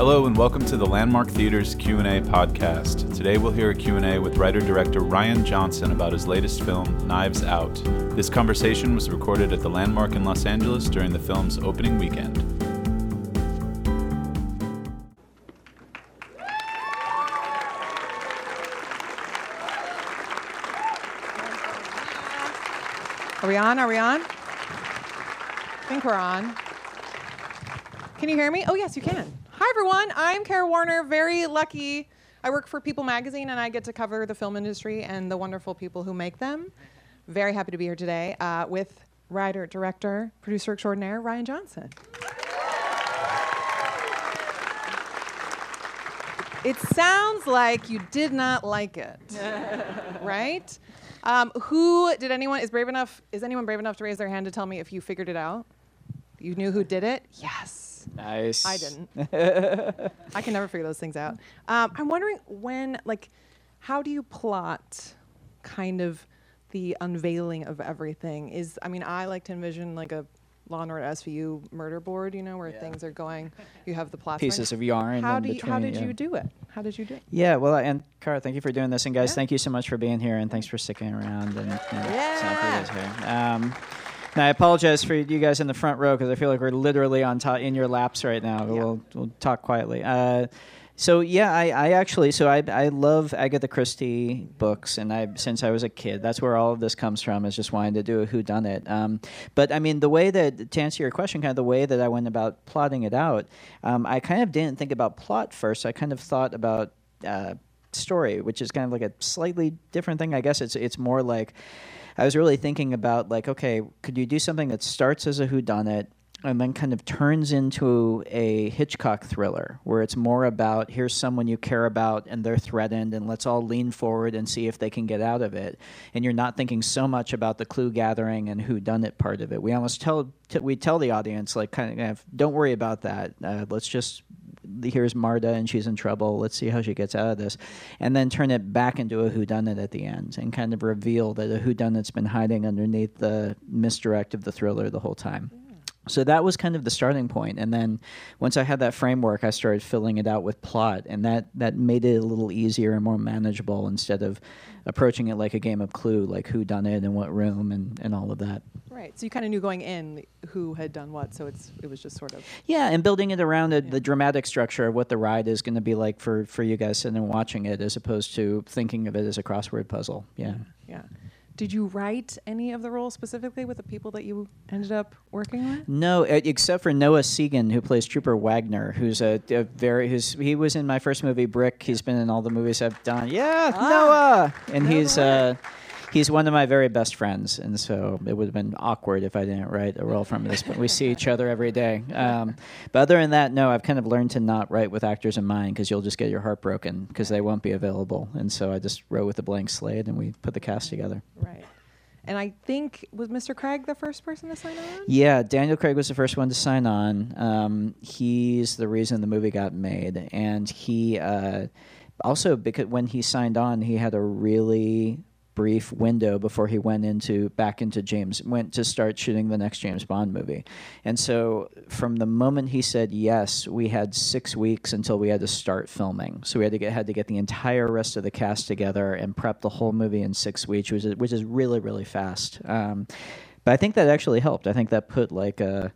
Hello and welcome to the Landmark Theater's Q&A podcast. Today we'll hear a Q&A with writer-director Rian Johnson about his latest film, Knives Out. This conversation was recorded at the Landmark in Los Angeles during the film's opening weekend. Are we on? Are we on? I think we're on. Can you hear me? Oh, yes, you can. Hi, everyone. I'm Kara Warner. Very lucky. I work for People Magazine and I get to cover the film industry and the wonderful people who make them. Very happy to be here today uh, with writer, director, producer extraordinaire Rian Johnson. It sounds like you did not like it, right? Um, who did anyone is brave enough? Is anyone brave enough to raise their hand to tell me if you figured it out? You knew who did it? Yes. Nice. I didn't. I can never figure those things out. Um, I'm wondering when, like, how do you plot kind of the unveiling of everything? Is I mean, I like to envision like a Law and Order SVU murder board, you know, where things are going. You have the plot. Pieces of yarn. How do you, how did yeah. you do it? How did you do it? Yeah, well, and Kara, thank you for doing this, and guys, Yeah. thank you so much for being here, and thanks for sticking around and, and Yeah. signing for you guys here. Um, now, I apologize for you guys in the front row because I feel like we're literally on top in your laps right now. Yeah. We'll we'll talk quietly. Uh, so yeah, I, I actually so I I love Agatha Christie books, and I since I was a kid, that's where all of this comes from. Is just wanting to do a who done it. Um, but I mean, the way that to answer your question, kind of the way that I went about plotting it out, um, I kind of didn't think about plot first. I kind of thought about uh, story, which is kind of like a slightly different thing. I guess it's it's more like I was really thinking about like, okay, could you do something that starts as a whodunit and then kind of turns into a Hitchcock thriller where it's more about here's someone you care about and they're threatened and let's all lean forward and see if they can get out of it. And you're not thinking so much about the clue gathering and who done it part of it. We almost tell t- we tell the audience like kind of don't worry about that. Uh, let's just here's Marta and she's in trouble. Let's see how she gets out of this, and then turn it back into a whodunit at the end, and kind of reveal that a whodunit's been hiding underneath the misdirect of the thriller the whole time. So that was kind of the starting point, and then once I had that framework, I started filling it out with plot, and that that made it a little easier and more manageable instead of approaching it like a game of Clue, like who done it and what room and, and all of that. Right. So you kind of knew going in who had done what. So it's it was just sort of. Yeah, and building it around the, the dramatic structure of what the ride is going to be like for, for you guys sitting and watching it, as opposed to thinking of it as a crossword puzzle. Yeah. Yeah. Did you write any of the roles specifically with the people that you ended up working with? No, except for Noah Segan, who plays Trooper Wagner, who's a, a very who's he was in my first movie Brick. He's been in all the movies I've done. Yeah, Noah, and he's uh, he's one of my very best friends, and so it would have been awkward if I didn't write a role from this. But we see each other every day. Um, but other than that, no, I've kind of learned to not write with actors in mind because you'll just get your heart broken because they won't be available. And so I just wrote with a blank slate, and we put the cast together. Right. And I think was Mr. Craig the first person to sign on? Yeah, Daniel Craig was the first one to sign on. Um, he's the reason the movie got made, and he uh, also because when he signed on, he had a really brief window before he went into back into James went to start shooting the next James Bond movie. And so from the moment he said yes, we had 6 weeks until we had to start filming. So we had to get had to get the entire rest of the cast together and prep the whole movie in 6 weeks, which is which is really really fast. Um, but I think that actually helped. I think that put like a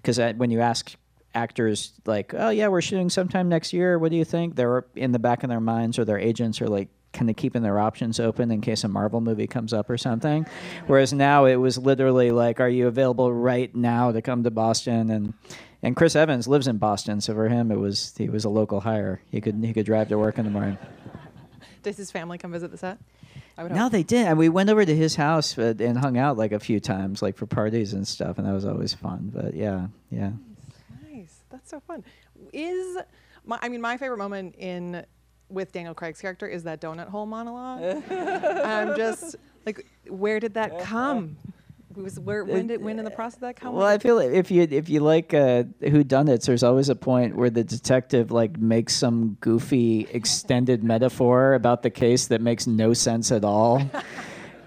because when you ask actors like, "Oh yeah, we're shooting sometime next year. What do you think?" They're in the back of their minds or their agents are like kind of keeping their options open in case a Marvel movie comes up or something. Whereas now it was literally like, "Are you available right now to come to Boston?" and and Chris Evans lives in Boston, so for him it was he was a local hire. He could he could drive to work in the morning. Does his family come visit the set? No, hope. they did. And we went over to his house uh, and hung out like a few times, like for parties and stuff, and that was always fun. But yeah, yeah. Nice. That's so fun. Is my I mean my favorite moment in with Daniel Craig's character is that donut hole monologue. I'm just like, where did that come? Was where when did when in the process did that come? Well, I feel like if you if you like uh, Who Done It, there's always a point where the detective like makes some goofy extended metaphor about the case that makes no sense at all.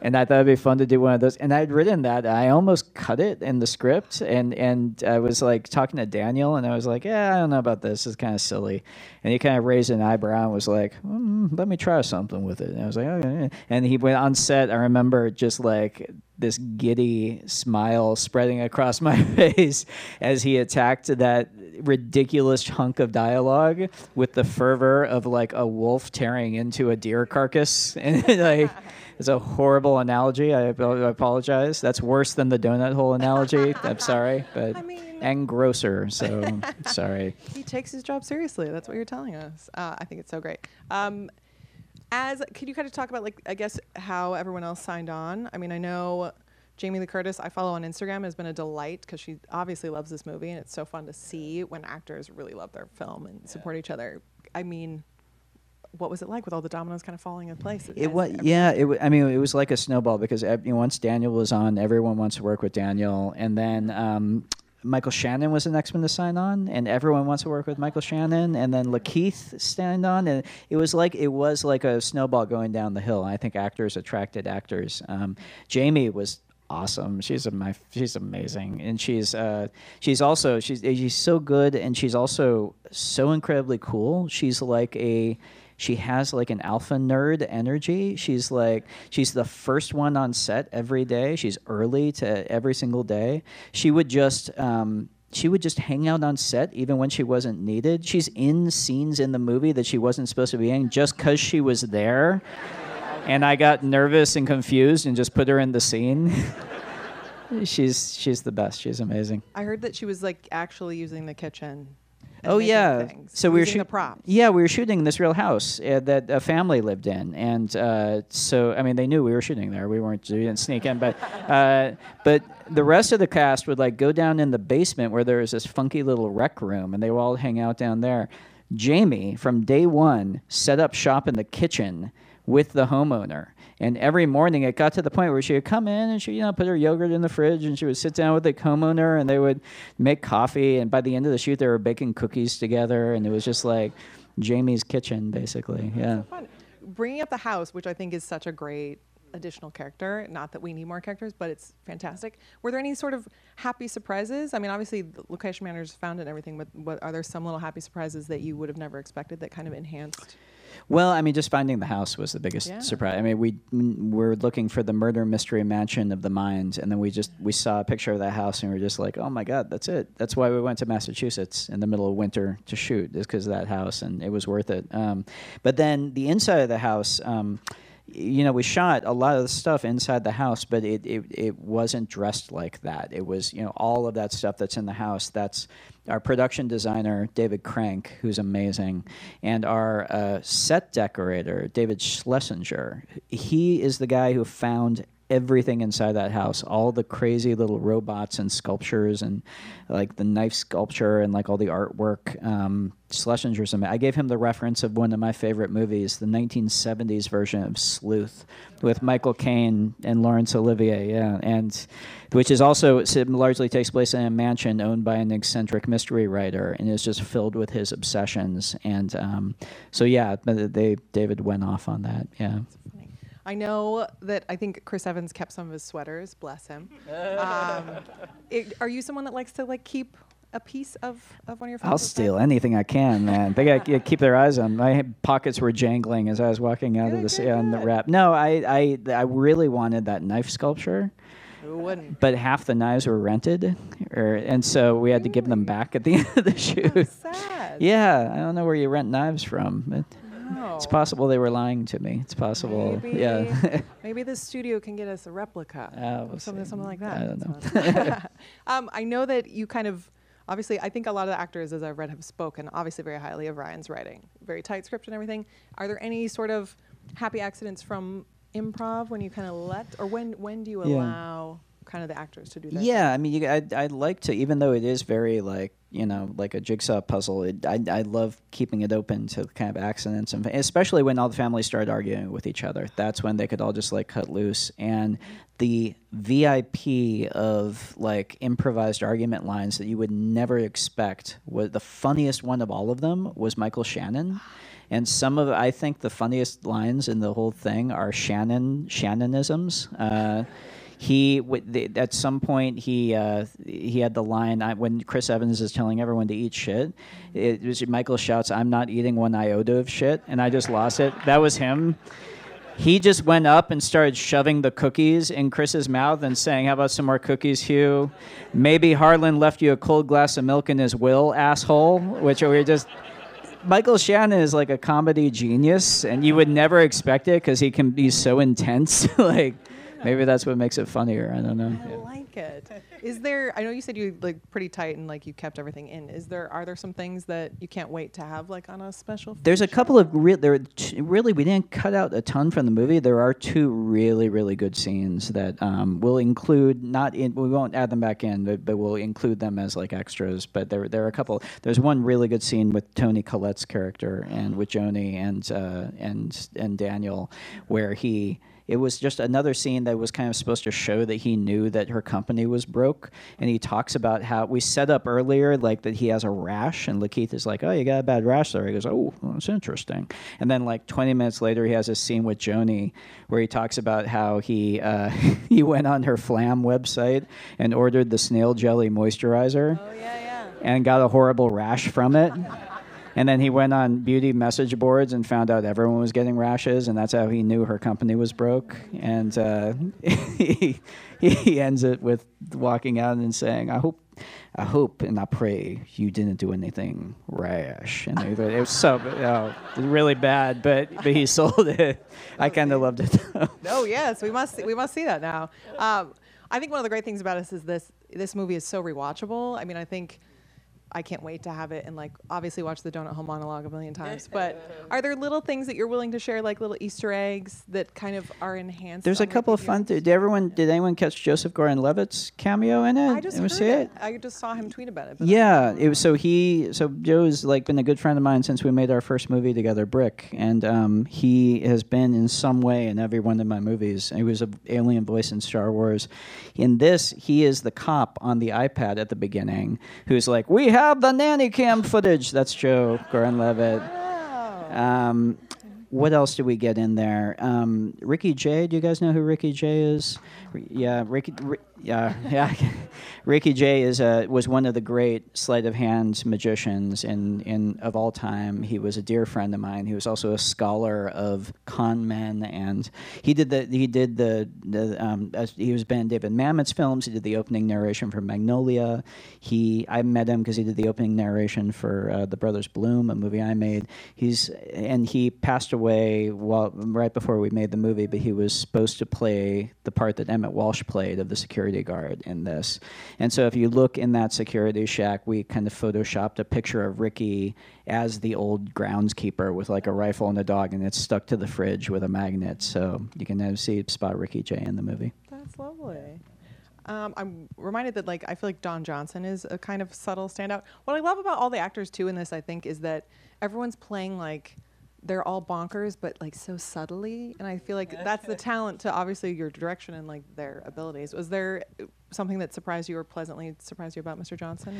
and I thought it'd be fun to do one of those. And I'd written that. I almost cut it in the script, and and I was like talking to Daniel, and I was like, yeah, I don't know about this. It's kind of silly. And he kind of raised an eyebrow and was like, mm, let me try something with it. And I was like, okay. And he went on set. I remember just like this giddy smile spreading across my face as he attacked that ridiculous hunk of dialogue with the fervor of like a wolf tearing into a deer carcass and like it's a horrible analogy I, I apologize that's worse than the donut hole analogy i'm sorry but I mean- and grosser so sorry He takes his job seriously. That's what you're telling us. Uh, I think it's so great. Um, as could you kind of talk about like I guess how everyone else signed on? I mean, I know Jamie Lee Curtis I follow on Instagram has been a delight because she obviously loves this movie and it's so fun to see when actors really love their film and support each other. I mean, what was it like with all the dominoes kind of falling in place? It was yeah. It wa- I mean, it was like a snowball because you know, once Daniel was on, everyone wants to work with Daniel, and then um, Michael Shannon was the next one to sign on, and everyone wants to work with Michael Shannon, and then Lakeith signed on, and it was like it was like a snowball going down the hill. I think actors attracted actors. Um, Jamie was awesome. She's a, my she's amazing, and she's uh, she's also she's she's so good, and she's also so incredibly cool. She's like a she has like an alpha nerd energy. She's like she's the first one on set every day. She's early to every single day. She would just um, she would just hang out on set even when she wasn't needed. She's in scenes in the movie that she wasn't supposed to be in just because she was there. And I got nervous and confused and just put her in the scene. she's she's the best. She's amazing. I heard that she was like actually using the kitchen. Oh yeah. things, So we were using the shooting props. Yeah, we were shooting in this real house uh, that a family lived in, and uh, so I mean they knew we were shooting there. We weren't we didn't sneak in, but uh, but the rest of the cast would like go down in the basement where there was this funky little rec room, and they would all hang out down there. Jamie from day one set up shop in the kitchen with the homeowner. And every morning it got to the point where she would come in and she, you know, put her yogurt in the fridge and she would sit down with the homeowner and they would make coffee. And by the end of the shoot, they were baking cookies together. And it was just like Jamie's kitchen, basically. Yeah. fun. Bringing up the house, which I think is such a great additional character. Not that we need more characters, but it's fantastic. Were there any sort of happy surprises? I mean, obviously, the location managers found it and everything, but what, are there some little happy surprises that you would have never expected that kind of enhanced? Well, I mean, just finding the house was the biggest Yeah. surprise. I mean, we were looking for the murder mystery mansion of the mind, and then we just we saw a picture of that house, and we were just like, "Oh my God, that's it!" That's why we went to Massachusetts in the middle of winter to shoot, is because of that house, and it was worth it. Um, but then the inside of the house. Um, you know, we shot a lot of the stuff inside the house, but it, it, it wasn't dressed like that. It was, you know, all of that stuff that's in the house. That's our production designer, David Crank, who's amazing, and our uh, set decorator, David Schlesinger. He is the guy who found everything inside that house all the crazy little robots and sculptures and like the knife sculpture and like all the artwork um, schlesinger's i gave him the reference of one of my favorite movies the 1970s version of sleuth with michael caine and laurence olivier yeah and which is also largely takes place in a mansion owned by an eccentric mystery writer and is just filled with his obsessions and um, so yeah they david went off on that yeah I know that I think Chris Evans kept some of his sweaters. Bless him. Um, it, are you someone that likes to like keep a piece of, of one of your? I'll steal aside? anything I can, man. They got to keep their eyes on. My pockets were jangling as I was walking out of the good, on the wrap. No, I, I I really wanted that knife sculpture, Who wouldn't? but half the knives were rented, or, and so we had to give them back at the end of the shoot. Sad. Yeah, I don't know where you rent knives from. But It's possible they were lying to me. It's possible. Maybe, Yeah. maybe the studio can get us a replica. Uh, of we'll something, see. something like that. I don't know. That's um, I know that you kind of, obviously, I think a lot of the actors, as I've read, have spoken obviously very highly of Rian's writing. Very tight script and everything. Are there any sort of happy accidents from improv when you kind of let, or when when do you Yeah. allow kind of the actors to do that. Yeah, I mean, you, I'd, I'd like to, even though it is very like you know like a jigsaw puzzle. It, I I love keeping it open to kind of accidents, and especially when all the families started arguing with each other. That's when they could all just like cut loose. And the VIP of like improvised argument lines that you would never expect was the funniest one of all of them was Michael Shannon. And some of I think the funniest lines in the whole thing are Shannon Shannonisms. Uh, he w- at some point he uh, he had the line I, when Chris Evans is telling everyone to eat shit. It was Michael shouts, "I'm not eating one iota of shit," and I just lost it. That was him. He just went up and started shoving the cookies in Chris's mouth and saying, "How about some more cookies, Hugh? Maybe Harlan left you a cold glass of milk in his will, asshole." Which we just. Michael Shannon is like a comedy genius, and you would never expect it because he can be so intense. like, maybe that's what makes it funnier. I don't know. I like it. Is there? I know you said you like pretty tight and like you kept everything in. Is there? Are there some things that you can't wait to have like on a special? There's a couple of re- there. T- really, we didn't cut out a ton from the movie. There are two really, really good scenes that um, we'll include. Not in. We won't add them back in, but, but we'll include them as like extras. But there, there are a couple. There's one really good scene with Toni Collette's character and with Joni and uh, and and Daniel, where he it was just another scene that was kind of supposed to show that he knew that her company was broke. And he talks about how we set up earlier, like that he has a rash, and Lakeith is like, "Oh, you got a bad rash there." He goes, "Oh, that's interesting." And then like 20 minutes later, he has a scene with Joni where he talks about how he uh, he went on her Flam website and ordered the snail jelly moisturizer. Oh yeah, yeah. And got a horrible rash from it. And then he went on beauty message boards and found out everyone was getting rashes, and that's how he knew her company was broke. And uh, he, he ends it with walking out and saying, "I hope, I hope, and I pray you didn't do anything rash." And it, was so oh, really bad, but but he sold it. I kind of loved it. Oh yes, we must we must see that now. Um, I think one of the great things about us is this this movie is so rewatchable. I mean, I think I can't wait to have it and like obviously watch the Donut Hole monologue a million times. But are there little things that you're willing to share, like little Easter eggs that kind of are enhanced? There's a couple of fun. viewings? Did everyone? Did anyone catch Joseph Gordon-Levitt's cameo in it? I just Anyone heard see it. I just saw him tweet about it. but I- Yeah, it was so he so Joe's like been a good friend of mine since we made our first movie together, Brick, and um, he has been in some way in every one of my movies. He was an alien voice in Star Wars. In this, he is the cop on the iPad at the beginning, who's like, "We have the nanny cam footage." That's Joe Gordon-Levitt. Oh. Um, what else do we get in there? Um, Ricky Jay. Do you guys know who Ricky Jay is? Yeah, Ricky. Ri- yeah, yeah. Ricky Jay is a, was one of the great sleight of hand magicians in, in of all time. He was a dear friend of mine. He was also a scholar of con men, and he did the he did the, the um, he was Ben David Mamet's films. He did the opening narration for Magnolia. He I met him because he did the opening narration for uh, The Brothers Bloom, a movie I made. He's and he passed away while right before we made the movie, but he was supposed to play the part that Emmet Walsh played of the security guard in this. And so if you look in that security shack, we kind of photoshopped a picture of Ricky as the old groundskeeper with like a rifle and a dog, and it's stuck to the fridge with a magnet. So you can uh, see spot Ricky Jay in the movie. That's lovely. Um, I'm reminded that like I feel like Don Johnson is a kind of subtle standout. What I love about all the actors too in this, I think, is that everyone's playing like they're all bonkers, but like so subtly. And I feel like that's the talent to obviously your direction and like their abilities. Was there something that surprised you or pleasantly surprised you about Mr. Johnson?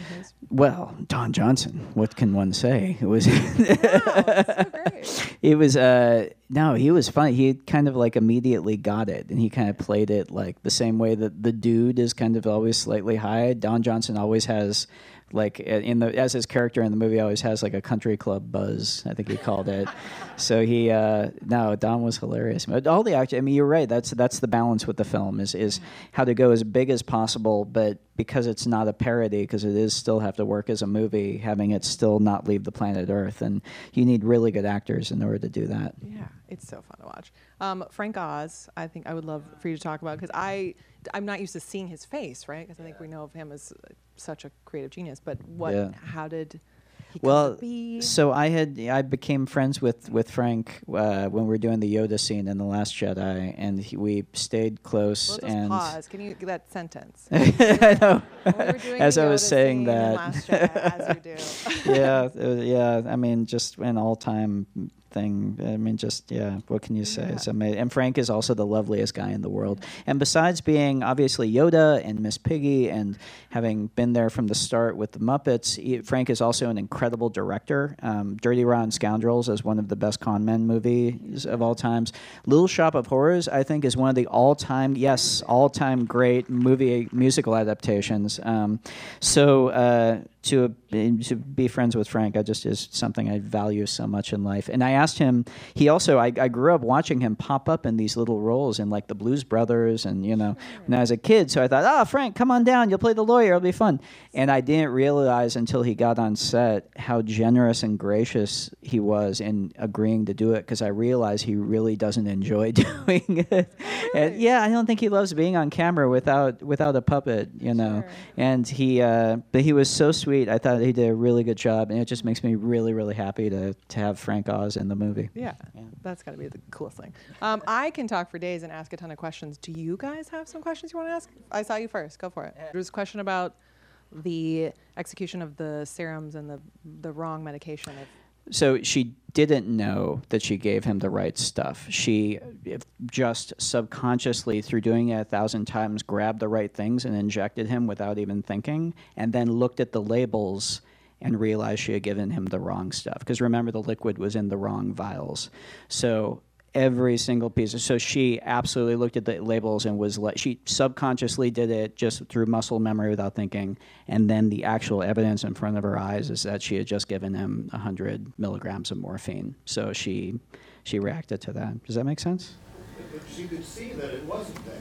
Well, Don Johnson. What can one say? It was. Wow, so great. it was uh no he was funny he kind of like immediately got it and he kind of played it like the same way that the dude is kind of always slightly high don johnson always has like uh, in the as his character in the movie always has like a country club buzz i think he called it. So he uh no don was hilarious. But all the act i mean you're right that's that's the balance with the film is is how to go as big as possible but because it's not a parody because it is still have to work as a movie having it still not leave the planet earth and you need really good actors in order to do that. Yeah, it's so fun to watch. Um, Frank Oz, I think I would love for you to talk about because I I'm not used to seeing his face, right? Because I think we know of him as uh, such a creative genius. But what? Yeah. How did? He called Well, so I had I became friends with with Frank uh, when we were doing the Yoda scene in the Last Jedi, and he, we stayed close. We'll just and pause. Can you that sentence? I know. We As I was Yoda saying that. Last Jedi, as you do. yeah, uh, yeah. I mean, just an all-time thing. I mean, just yeah. What can you say? Yeah. It's amazing. And Frank is also the loveliest guy in the world. And besides being obviously Yoda and Miss Piggy, and having been there from the start with the Muppets, he, Frank is also an incredible director. Um, Dirty Rotten Scoundrels is one of the best con men movies of all times. Little Shop of Horrors, I think, is one of the all-time, yes, all-time great movie musical adaptations. Um, so. Uh, to to be friends with Frank, I just is something I value so much in life. And I asked him. He also I, I grew up watching him pop up in these little roles in like the Blues Brothers and you know when I was a kid. So I thought, oh Frank, come on down. You'll play the lawyer. It'll be fun. And I didn't realize until he got on set how generous and gracious he was in agreeing to do it because I realized he really doesn't enjoy doing it. And yeah, I don't think he loves being on camera without without a puppet. You know Sure. and he uh, but he was so sweet i thought he did a really good job and it just makes me really really happy to, to have frank oz in the movie Yeah, that's got to be the coolest thing. Um, I can talk for days and ask a ton of questions. Do you guys have some questions you want to ask? I saw you first. Go for it. There's a question about the execution of the serums and the the wrong medication. So she didn't know that she gave him the right stuff. She just subconsciously through doing it a thousand times grabbed the right things and injected him without even thinking and then looked at the labels and realized she had given him the wrong stuff. Because remember the liquid was in the wrong vials. So every single piece. So she absolutely looked at the labels and was like she subconsciously did it just through muscle memory without thinking. And then the actual evidence in front of her eyes is that she had just given him 100 milligrams of morphine. So she she reacted to that. Does that make sense? But she could see that it wasn't that.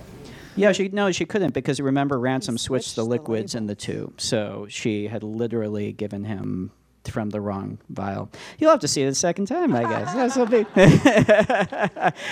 yeah, she no, she couldn't because remember, Ransom switched switched the the liquids in the tube, so she had literally given him from the wrong vial. You'll have to see it a second time, I guess. That's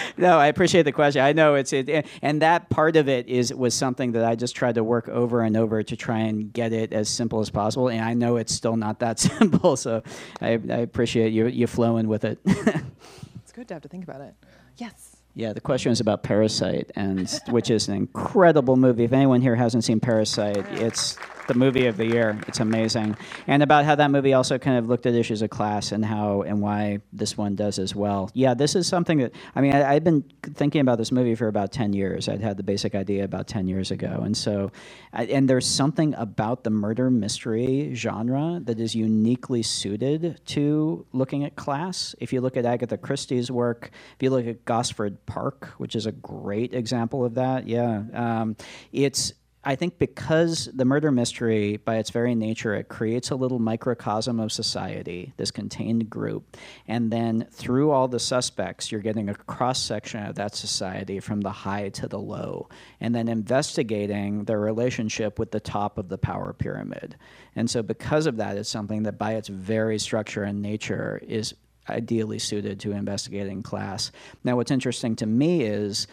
no, I appreciate the question. I know it's it, and that part of it is was something that I just tried to work over and over to try and get it as simple as possible. And I know it's still not that simple, so I, I appreciate you you flowing with it. it's good to have to think about it. Yes. Yeah, the question is about Parasite, and which is an incredible movie. If anyone here hasn't seen Parasite, it's the movie of the year. It's amazing, and about how that movie also kind of looked at issues of class and how and why this one does as well. Yeah, this is something that I mean I, I've been thinking about this movie for about ten years. I'd had the basic idea about ten years ago, and so I, and there's something about the murder mystery genre that is uniquely suited to looking at class. If you look at Agatha Christie's work, if you look at Gosford Park, which is a great example of that, yeah, um, it's. I think because the murder mystery, by its very nature, it creates a little microcosm of society, this contained group. And then through all the suspects, you're getting a cross section of that society from the high to the low, and then investigating their relationship with the top of the power pyramid. And so, because of that, it's something that, by its very structure and nature, is ideally suited to investigating class. Now, what's interesting to me is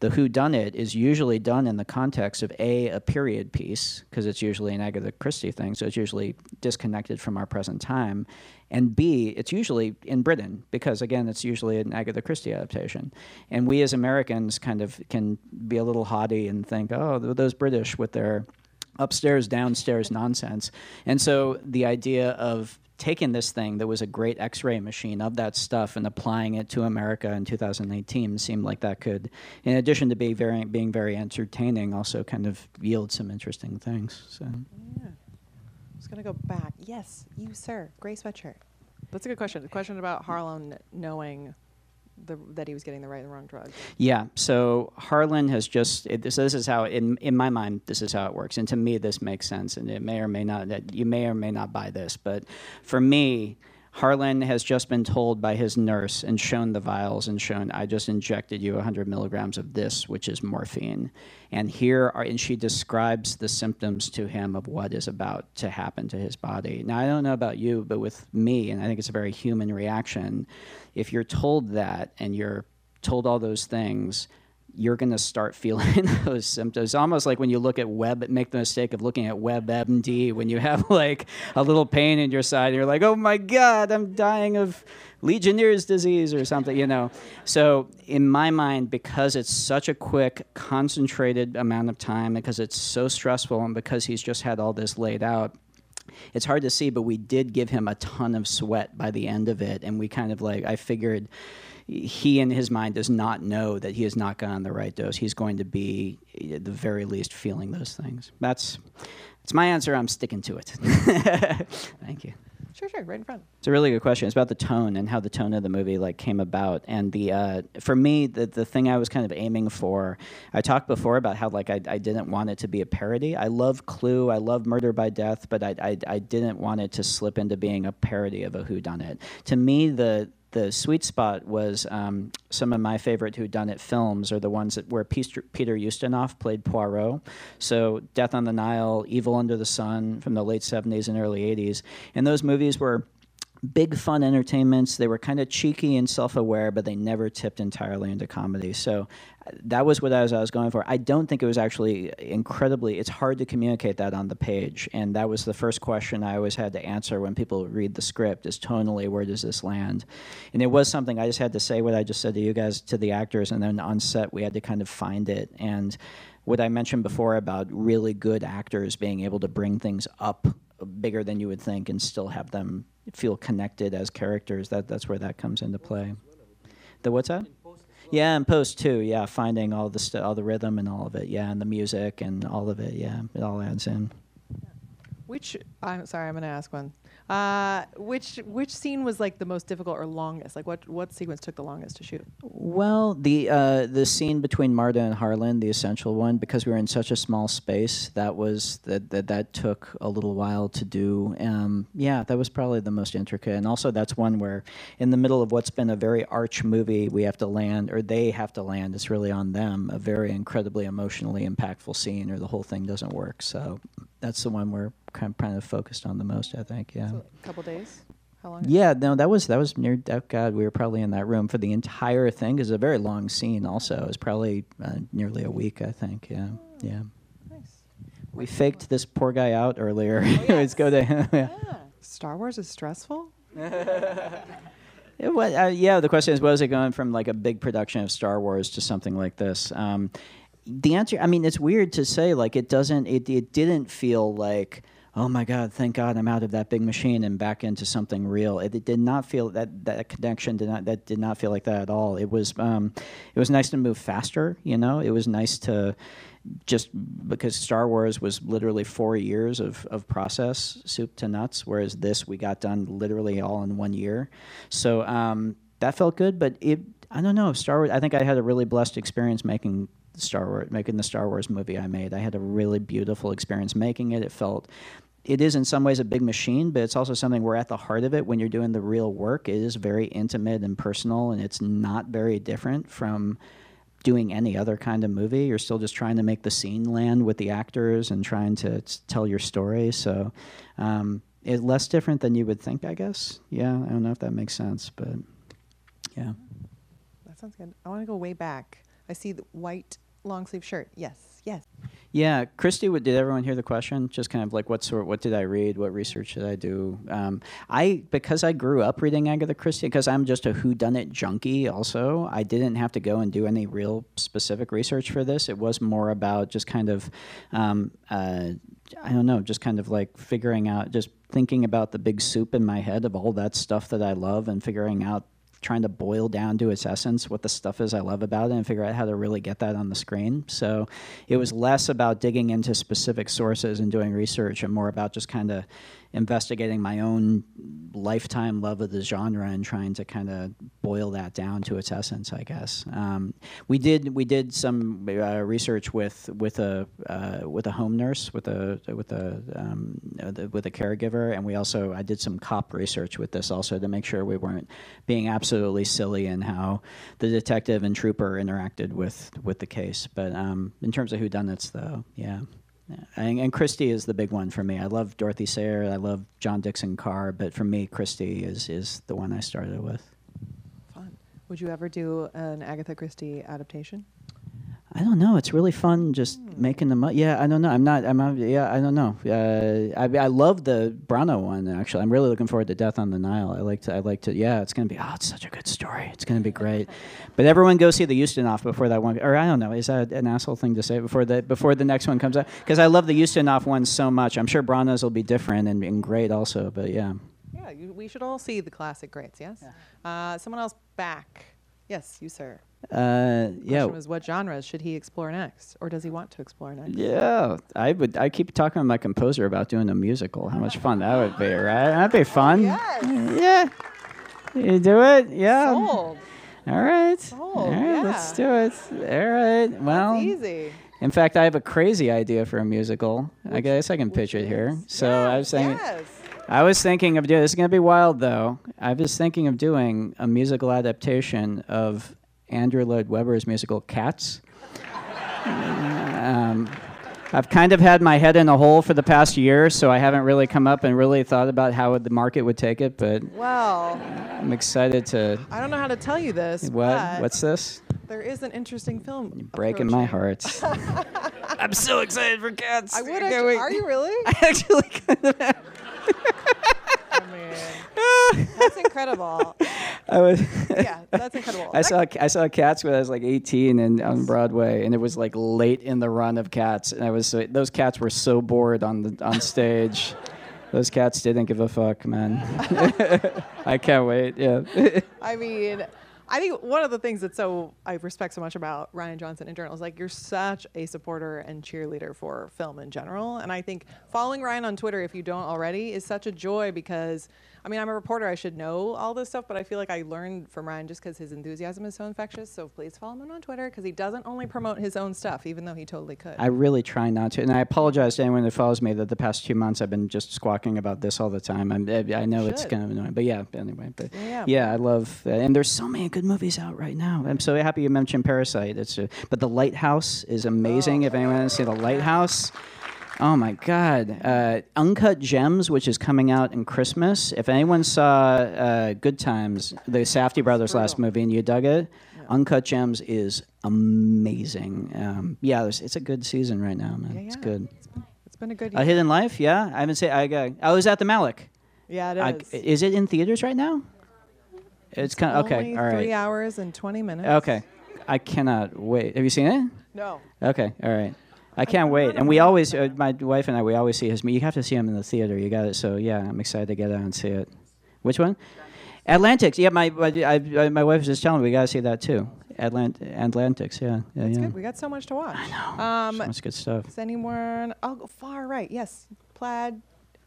the who done it is usually done in the context of a a period piece because it's usually an Agatha Christie thing, so it's usually disconnected from our present time, and b it's usually in Britain because again it's usually an Agatha Christie adaptation, and we as Americans kind of can be a little haughty and think oh those British with their upstairs downstairs nonsense, and so the idea of taking this thing that was a great x-ray machine of that stuff and applying it to America in 2018 seemed like that could in addition to being very being very entertaining also kind of yield some interesting things so Yeah. I was gonna go back. Yes, you sir, gray sweatshirt. That's a good question. The question about Harlan knowing the, that he was getting the right and wrong drug. Yeah. So Harlan has just. It, so this is how, in in my mind, this is how it works, and to me, this makes sense. And it may or may not. That you may or may not buy this, but for me. Harlan has just been told by his nurse and shown the vials and shown, I just injected you 100 milligrams of this, which is morphine. And here are, and she describes the symptoms to him of what is about to happen to his body. Now, I don't know about you, but with me, and I think it's a very human reaction, if you're told that and you're told all those things, you're going to start feeling those symptoms. Almost like when you look at web, make the mistake of looking at WebMD when you have like a little pain in your side, and you're like, oh my God, I'm dying of Legionnaire's disease or something, you know. So in my mind, because it's such a quick, concentrated amount of time, because it's so stressful, and because he's just had all this laid out, it's hard to see, but we did give him a ton of sweat by the end of it, and we kind of like I figured he in his mind does not know that he has not gotten the right dose. He's going to be at the very least feeling those things. That's that's my answer. I'm sticking to it. Thank you. Sure, sure, right in front. It's a really good question. It's about the tone and how the tone of the movie like came about. And the uh, for me, the the thing I was kind of aiming for, I talked before about how like I, I didn't want it to be a parody. I love Clue, I love Murder by Death, but I, I I didn't want it to slip into being a parody of a Who Done It. To me, the the sweet spot was um, some of my favorite whodunit films are the ones that where Peter, Peter Ustinov played Poirot. So Death on the Nile, Evil Under the Sun from the late 70s and early 80s. And those movies were big fun entertainments. They were kind of cheeky and self-aware, but they never tipped entirely into comedy. So uh, that was what I was, I was going for. I don't think it was actually incredibly. It's hard to communicate that on the page, and that was the first question I always had to answer when people read the script: is tonally where does this land? And it was something I just had to say what I just said to you guys to the actors, and then on set we had to kind of find it and. What I mentioned before about really good actors being able to bring things up bigger than you would think and still have them feel connected as characters. That that's where that comes into play. The what's that? Yeah, and post too. Yeah, finding all the all the rhythm and all of it. Yeah, and the music and all of it. Yeah, it all adds in. Which I'm sorry, I'm gonna ask one. Uh, which which scene was like the most difficult or longest? Like what what sequence took the longest to shoot? Well, the uh, the scene between Marta and Harlan, the essential one, because we were in such a small space, that was that that, that took a little while to do. Um, yeah, that was probably the most intricate, and also that's one where, in the middle of what's been a very arch movie, we have to land, or they have to land. It's really on them. A very incredibly emotionally impactful scene, or the whole thing doesn't work. So that's the one we're kind of, kind of focused on the most, I think. Yeah. So, a couple days. How long? Yeah, no, that was that was near. Oh God, we were probably in that room for the entire thing. It's a very long scene. Also, it was probably uh, nearly a week. I think. Yeah, yeah. Nice. We faked this poor guy out earlier. Oh, Let's go to him. yeah. Yeah. Star Wars is stressful. It wa- uh, yeah, the question is, was it going from like a big production of Star Wars to something like this? Um, the answer, I mean, it's weird to say. Like, it doesn't. It it didn't feel like. Oh my God! Thank God I'm out of that big machine and back into something real. It, it did not feel that that connection did not that did not feel like that at all. It was um, it was nice to move faster. You know, it was nice to just because Star Wars was literally four years of, of process, soup to nuts, whereas this we got done literally all in one year. So um, that felt good, but it I don't know Star Wars. I think I had a really blessed experience making Star Wars, making the Star Wars movie I made. I had a really beautiful experience making it. It felt it is in some ways a big machine, but it's also something we're at the heart of it when you're doing the real work. It is very intimate and personal, and it's not very different from doing any other kind of movie. You're still just trying to make the scene land with the actors and trying to tell your story. So um, it's less different than you would think, I guess. Yeah, I don't know if that makes sense, but yeah. That sounds good. I want to go way back. I see the white long sleeve shirt. Yes, yes. Yeah, Christy, what- did everyone hear the question? Just kind of like what sort, what did I read? What research did I do? Um, I because I grew up reading Agatha Christie, because I'm just a whodunit junkie. Also, I didn't have to go and do any real specific research for this. It was more about just kind of, um, uh, I don't know, just kind of like figuring out, just thinking about the big soup in my head of all that stuff that I love, and figuring out trying to boil down to its essence what the stuff is I love about it and figure out how to really get that on the screen. So it was less about digging into specific sources and doing research and more about just kind of investigating my own lifetime love of the genre and trying to kind of boil that down to its essence, I guess. Um, we did we did some uh, research with with a uh, with a home nurse with a with a um, uh, with a caregiver, and we also I did some cop research with this also to make sure we weren't being absolutely silly in how the detective and trooper interacted with with the case. But um, in terms of whodunits, though, yeah. And, and Christie is the big one for me. I love Dorothy Sayers. I love John Dickson Carr, but for me, Christie is is the one I started with. Fun. Would you ever do an Agatha Christie adaptation? I don't know. It's really fun just making them up. Yeah, I don't know. I'm not. I'm. Not, yeah, I don't know. Uh, I I love the Branagh one actually. I'm really looking forward to Death on the Nile. I like to. I like to. Yeah, it's gonna be. Oh, it's such a good story. It's gonna be great. but everyone go see the Ustinov before that one. Or I don't know. Is that an asshole thing to say before the before the next one comes out? Because I love the Ustinov one so much. I'm sure Branagh's will be different and, and great also. But yeah. Yeah, you, we should all see the classic greats. Yes. Uh, someone else back. Yes, you sir. Uh, yeah. Question was what genres should he explore next, or does he want to explore next? Yeah, I would. I keep talking to my composer about doing a musical. How much fun that would be, right? That'd be fun. Yes. Yeah. You do it? Yeah. Sold. All right. Sold, All right. Let's do it. All right. Well, It's easy. in fact, I have a crazy idea for a musical. I guess I can pitch it here. So I was saying. Yes. I was thinking of doing. This is gonna be wild, though. I was thinking of doing a musical adaptation of Andrew Lloyd Webber's musical Cats. um, I've kind of had my head in a hole for the past year, so I haven't really come up and really thought about how the market would take it. But Well, I'm excited to. I don't know how to tell you this. What? What's this? There is an interesting film. Breaking my heart. I'm so excited for Cats. I would. Actually, are you really? I actually kind of am. I mean, that's incredible. I was. Yeah, that's incredible. I saw I saw Cats when I was like 18 and on Broadway, and it was like late in the run of Cats, and I was so- those cats were so bored on the on stage. Those cats didn't give a fuck, man. I can't wait. Yeah. I mean, I think one of the things that so I respect so much about Rian Johnson in general is like you're such a supporter and cheerleader for film in general. And I think following Rian on Twitter, if you don't already, is such a joy because I mean I'm a reporter, I should know all this stuff, but I feel like I learned from Rian just because his enthusiasm is so infectious. So please follow him on Twitter because he doesn't only promote his own stuff, even though he totally could. I really try not to, and I apologize to anyone that follows me that the past two months I've been just squawking about this all the time. I'm, I know it's kind of annoying, but yeah. Anyway, but Yeah. yeah, I love, uh, and there's so many good movies out right now. I'm so happy you mentioned Parasite. It's, uh, but The Lighthouse is amazing. if anyone has seen The Lighthouse. Oh my God! Uh, Uncut Gems, which is coming out in Christmas. If anyone saw uh, Good Times, the Safdie brothers' last movie, and you dug it, Uncut Gems is amazing. Um, yeah, there's, it's a good season right now, man. Yeah, It's yeah. good. it's been a good A year. Hidden Life, yeah. I haven't seen. I got. I was at the Malick. yeah, it I, is. is it in theaters right now? It's kind of okay. Only All Three right. hours and twenty minutes. Okay. I cannot wait. Have you seen it? No. Okay. All right. I can't wait. And we always, uh, my wife and I, we always see his. You have to see him in the theater. You got it. So yeah, I'm excited to get out and see it. Which one? Atlantics. Yeah, my I, I, my wife was just telling me we got to see that too. Atlant Atlantics. Yeah. Yeah. It's yeah. good. We got so much to watch. So Um, much good stuff. Is anyone? I'll go far right. Yes. Plaid.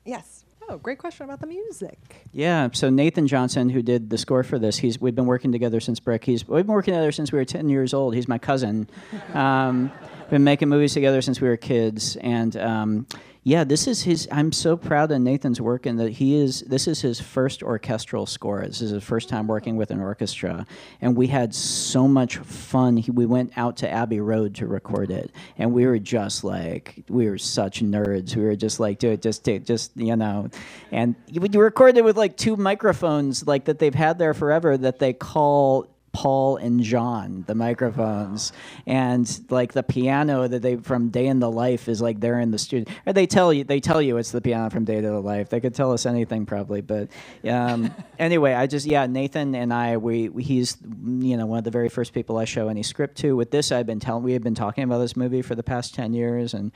Yes. Oh, great question about the music. Yeah, so Nathan Johnson, who did the score for this, he's we've been working together since Brick. He's we've been working together since we were ten years old. He's my cousin. Um, been making movies together since we were kids, and um, yeah, this is his. I'm so proud of Nathan's work, and that he is. This is his first orchestral score. This is his first time working with an orchestra, and we had so much fun. He, we went out to Abbey Road to record it, and we were just like we were such nerds. We were just like, dude, just take, just you know, and you, record it with like two microphones, like that they've had there forever, that they call Paul and John, the microphones, and like the piano that they from Day in the Life is like they're in the studio. Or they tell you they tell you it's the piano from Day to the Life. They could tell us anything probably, but um, anyway, I just yeah, Nathan and I we, we he's you know one of the very first people I show any script to. With this, I've been telling we have been talking about this movie for the past ten years, and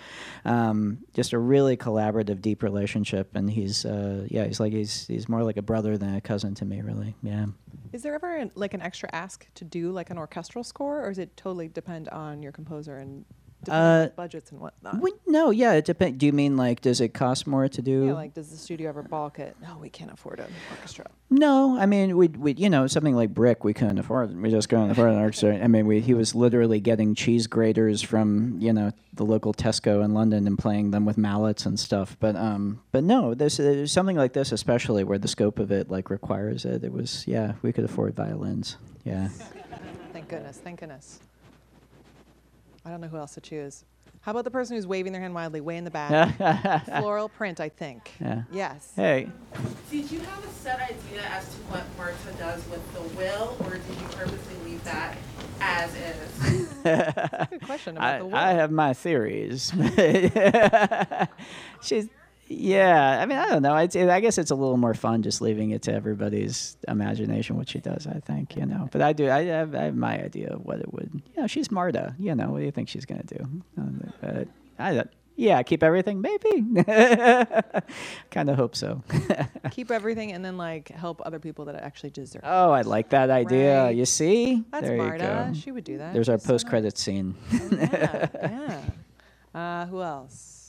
um, just a really collaborative, deep relationship. And he's uh, yeah, he's like he's he's more like a brother than a cousin to me, really. Yeah. Is there ever an, like an extra ask to do like an orchestral score, or does it totally depend on your composer and Uh, budgets and whatnot? We, no, yeah, it depends. Do you mean like, does it cost more to do? yeah, like does the studio ever balk it? No, we can't afford an orchestra. no, I mean, we, we, you know, something like Brick, we couldn't afford. We just couldn't afford an orchestra. I mean, we, he was literally getting cheese graters from, you know, the local Tesco in London and playing them with mallets and stuff. But, um, but no, there's, there's something like this, especially where the scope of it like requires it. It was, yeah, we could afford violins. Yeah. Thank goodness. Thank goodness. I don't know who else to choose. How about the person who's waving their hand wildly, way in the back? Floral print, I think. Yeah. Yes. hey. Did you have a set idea as to what Marta does with the will, or did you purposely leave that as is? a Good question about I, the will. I have my theories. She's, yeah. I mean, I don't know. I guess it's a little more fun just leaving it to everybody's imagination what she does. I think you know. But I do. I have, I have my idea of what it would. You know, she's Marta. You know, what do you think she's gonna do? Um, I. Yeah, keep everything. Maybe. kind of hope so. Keep everything and then like help other people that actually deserve. it. oh, I like that idea. Right. You see? That's there Marta. You go. She would do that. There's our She's so post-credit scene. yeah, yeah. Uh, who else?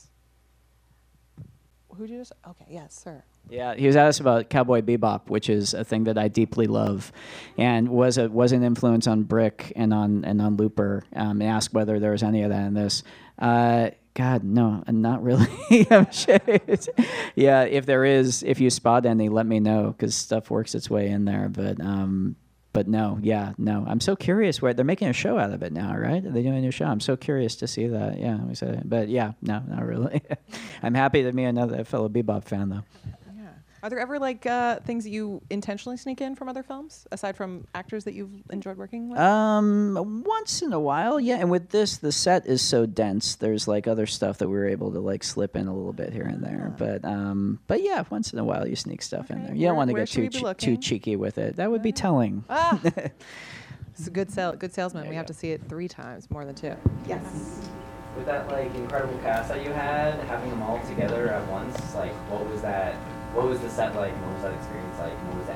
Who did you just? Okay, yes, sir. Yeah, he was asked about Cowboy Bebop, which is a thing that I deeply love, and was a was an influence on Brick and on and on Looper. Um, and asked whether there was any of that in this. Uh, God, no, not really. Yeah, if there is, if you spot any, let me know because stuff works its way in there. But um, but no, yeah, no. I'm so curious. Where they're making a show out of it now, right? Are they doing a new show? I'm so curious to see that. Yeah, we said, but yeah, no, not really. I'm happy to be another fellow Bebop fan though. Yeah. Are there ever like uh, things that you intentionally sneak in from other films, aside from actors that you've enjoyed working with? Um, once in a while, yeah. And with this, the set is so dense. There's like other stuff that we were able to like slip in a little bit here and there. But um, but yeah, once in a while you sneak stuff in there. You don't want to get too che- too cheeky with it. That would be telling. ah, it's a good sale, good salesman. There we have go. to see it three times, more than two. Yes. With that like incredible cast that you had, having them all together at once, like what was that? What was the set like? What was that experience like? What was?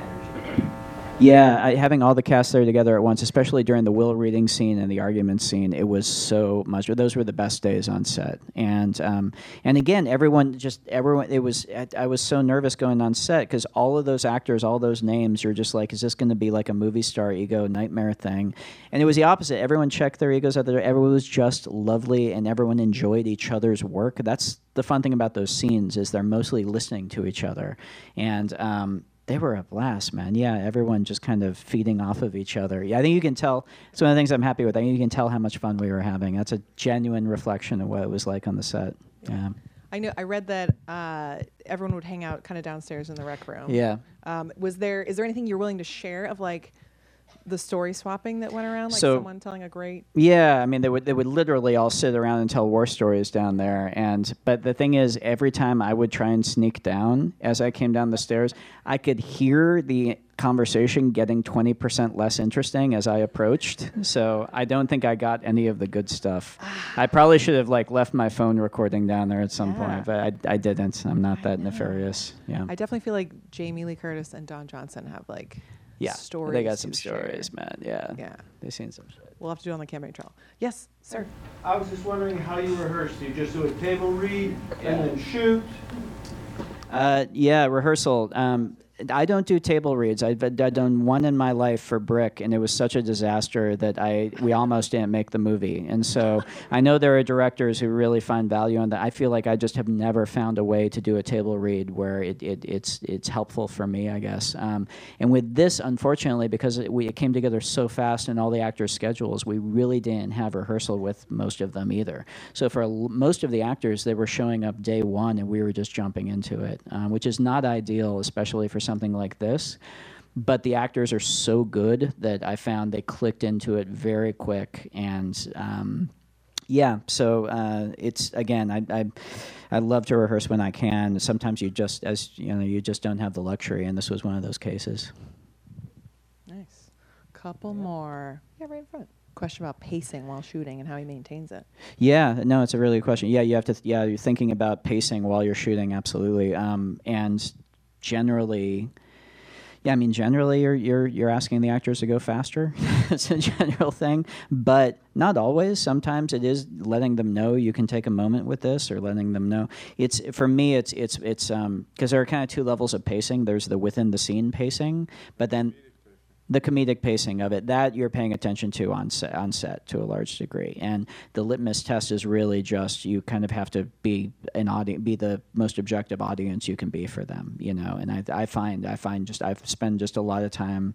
Yeah, I, having all the cast there together at once, especially during the will reading scene and the argument scene, it was so much. Those were the best days on set, and um, and again, everyone just everyone. It was I, I was so nervous going on set because all of those actors, all those names, you're just like, is this going to be like a movie star ego nightmare thing? And it was the opposite. Everyone checked their egos out there. Everyone was just lovely, and everyone enjoyed each other's work. That's the fun thing about those scenes is they're mostly listening to each other, and um, they were a blast, man. Yeah, everyone just kind of feeding off of each other. Yeah, I think you can tell. It's one of the things I'm happy with. I think you can tell how much fun we were having. That's a genuine reflection of what it was like on the set. Yeah. I know. I read that uh, everyone would hang out kind of downstairs in the rec room. Yeah. Um, was there? Is there anything you're willing to share of like the story swapping that went around? Like So- someone telling a great. Yeah, I mean they would they would literally all sit around and tell war stories down there. And but the thing is, every time I would try and sneak down as I came down the stairs, I could hear the conversation getting twenty percent less interesting as I approached. So I don't think I got any of the good stuff. I probably should have like left my phone recording down there at some Yeah. point, but I, I didn't. I'm not that nefarious. Yeah. I definitely feel like Jamie Lee Curtis and Don Johnson have like yeah. stories. They got to some share. stories, man. Yeah. Yeah. They've seen some shit. We'll have to do it on the campaign trail. Yes, sir. I was just wondering how you rehearsed. Do you just do a table read and then shoot? Uh, yeah, rehearsal. Um, I don't do table reads. I've, I've done one in my life for Brick, and it was such a disaster that I we almost didn't make the movie. And so I know there are directors who really find value in that. I feel like I just have never found a way to do a table read where it, it it's it's helpful for me, I guess. Um, and with this, unfortunately, because it, we it came together so fast and all the actors' schedules, we really didn't have rehearsal with most of them either. So for most of the actors, they were showing up day one, and we were just jumping into it, um, which is not ideal, especially for something like this. But the actors are so good that I found they clicked into it very quick, and um, yeah. So uh, it's again, I, I I love to rehearse when I can. Sometimes you just, as you know, you just don't have the luxury, and this was one of those cases. Nice. Couple more. Yeah, right in front. Question about pacing while shooting and how he maintains it. Yeah, no, it's a really good question. Yeah, you have to. yeah, you're thinking about pacing while you're shooting, absolutely. Um, and generally, yeah, I mean, generally, you're you're you're asking the actors to go faster. it's a general thing, but not always. Sometimes it is letting them know you can take a moment with this, or letting them know. It's for me, it's it's it's um because there are kind of two levels of pacing. There's the within the scene pacing, but then the comedic pacing of it that you're paying attention to on set, on set to a large degree. And the litmus test is really just you kind of have to be an audience be the most objective audience you can be for them you know? And I, I find I find just I've spent just a lot of time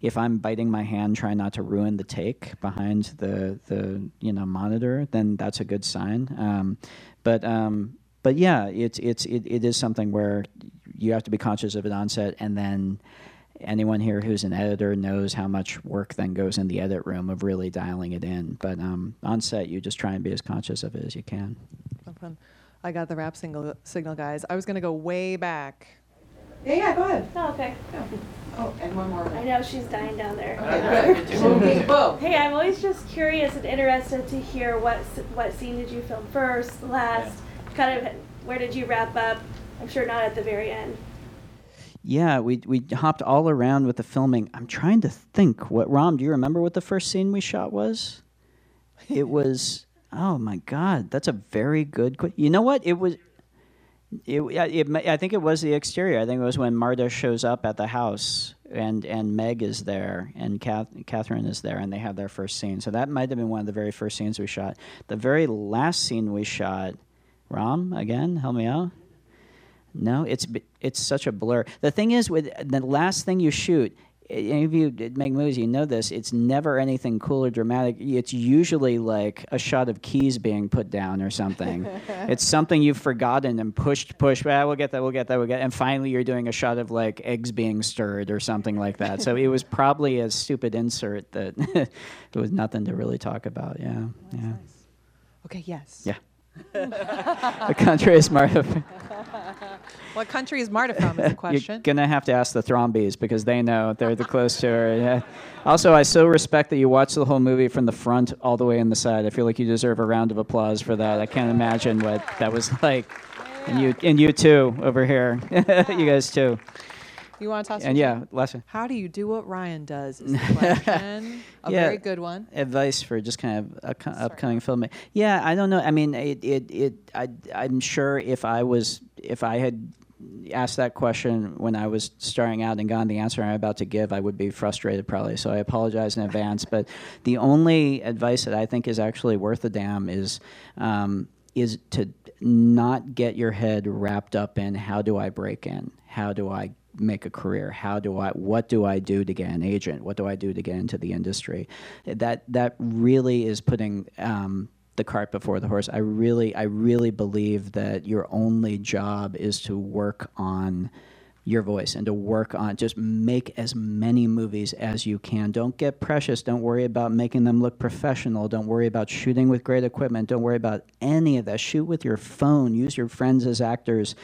if I'm biting my hand trying not to ruin the take behind the the you know monitor then that's a good sign. Um, but um, but yeah it's it's it, it is something where you have to be conscious of it on set and then anyone here who's an editor knows how much work then goes in the edit room of really dialing it in. But um, on set, you just try and be as conscious of it as you can. Fun. I got the rap single signal, guys. I was gonna go way back. Yeah, yeah, go ahead. Oh, okay. Oh, and one more. I know she's dying down there. Okay, good. Hey, I'm always just curious and interested to hear what what scene did you film first, last, kind of where did you wrap up? I'm sure not at the very end. Yeah, we we hopped all around with the filming. I'm trying to think. What Ram? Do you remember what the first scene we shot was? It was. Oh my God, that's a very good. que- You know what? It was. It, yeah, it, I think it was the exterior. I think it was when Marta shows up at the house and and Meg is there and Kath, Katherine is there and they have their first scene. So that might have been one of the very first scenes we shot. The very last scene we shot, Ram again, help me out. No, it's it's such a blur. The thing is, with the last thing you shoot, any of you make movies, you know this. It's never anything cool or dramatic. It's usually like a shot of keys being put down or something. it's something you've forgotten and pushed, pushed. Ah, we'll get that. We'll get that. We'll get. And finally, you're doing a shot of like eggs being stirred or something like that. so it was probably a stupid insert that there was nothing to really talk about. Yeah, yeah, Okay, yes. yeah. The country is Marta. What country is Marta from? Is the You're question. gonna have to ask the Thrombeys because they know they're the close to her. Yeah. Also, I so respect that you watched the whole movie from the front all the way in the side. I feel like you deserve a round of applause for that. I can't imagine what that was like. And you, and you too, over here. you guys too. You want to toss? And yeah, lesson How do you do what Rian does? Is the question. a Yeah. very good one. advice for just kind of a, co- upcoming filmmaker. Yeah, I don't know. I mean, it, it, it I, I'm sure if I was, if I had asked that question when I was starting out and gotten the answer I'm about to give, I would be frustrated probably. So I apologize in advance. But the only advice that I think is actually worth a damn is, um, is to not get your head wrapped up in how do I break in? How do I make a career? How do I what do I do to get an agent? What do I do to get into the industry? That that really is putting um, the cart before the horse. I really I really believe that your only job is to work on your voice and to work on just make as many movies as you can. Don't get precious. Don't worry about making them look professional. Don't worry about shooting with great equipment. Don't worry about any of that. Shoot with your phone. Use your friends as actors.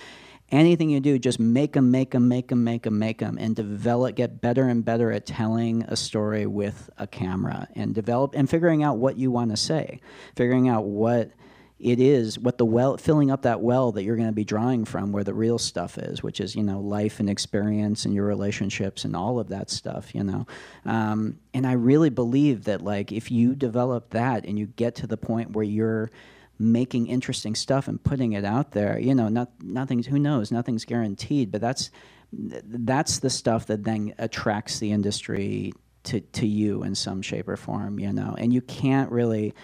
Anything you do, just make them, make them, make them, make them, make them, and develop. Get better and better at telling a story with a camera, and develop and figuring out what you want to say, figuring out what it is what the well filling up that well that you're going to be drawing from where the real stuff is which is you know life and experience and your relationships and all of that stuff you know? Um, and i really believe that like if you develop that and you get to the point where you're making interesting stuff and putting it out there you know not nothing's who knows? Nothing's guaranteed but that's that's the stuff that then attracts the industry to, to you in some shape or form you know? And you can't really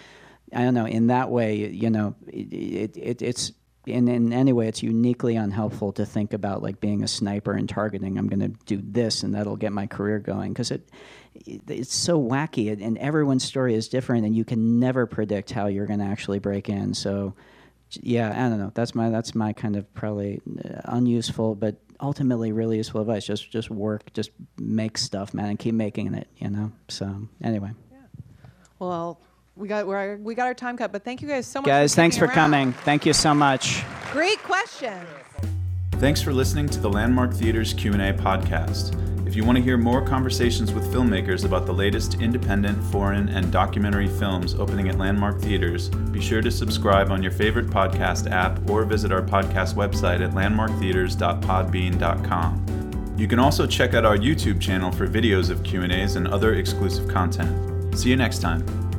I don't know. In that way, you know, it, it, it, it's in in any way, it's uniquely unhelpful to think about like being a sniper and targeting. I'm going to do this, and that'll get my career going because it, it it's so wacky, and, everyone's story is different, and you can never predict how you're going to actually break in. So, yeah, I don't know. That's my that's my kind of probably uh, unuseful, but ultimately really useful advice. Just just work, just make stuff, man, and keep making it. You know. So anyway. Yeah. Well, we got we're, we got our time cut, but thank you guys so much. Guys, thanks for around. coming. Thank you so much. Great questions. Thanks for listening to the Landmark Theater's Q&A podcast. If you want to hear more conversations with filmmakers about the latest independent, foreign, and documentary films opening at Landmark Theaters, be sure to subscribe on your favorite podcast app or visit our podcast website at landmarktheaters.podbean.com. You can also check out our YouTube channel for videos of Q&As and other exclusive content. See you next time.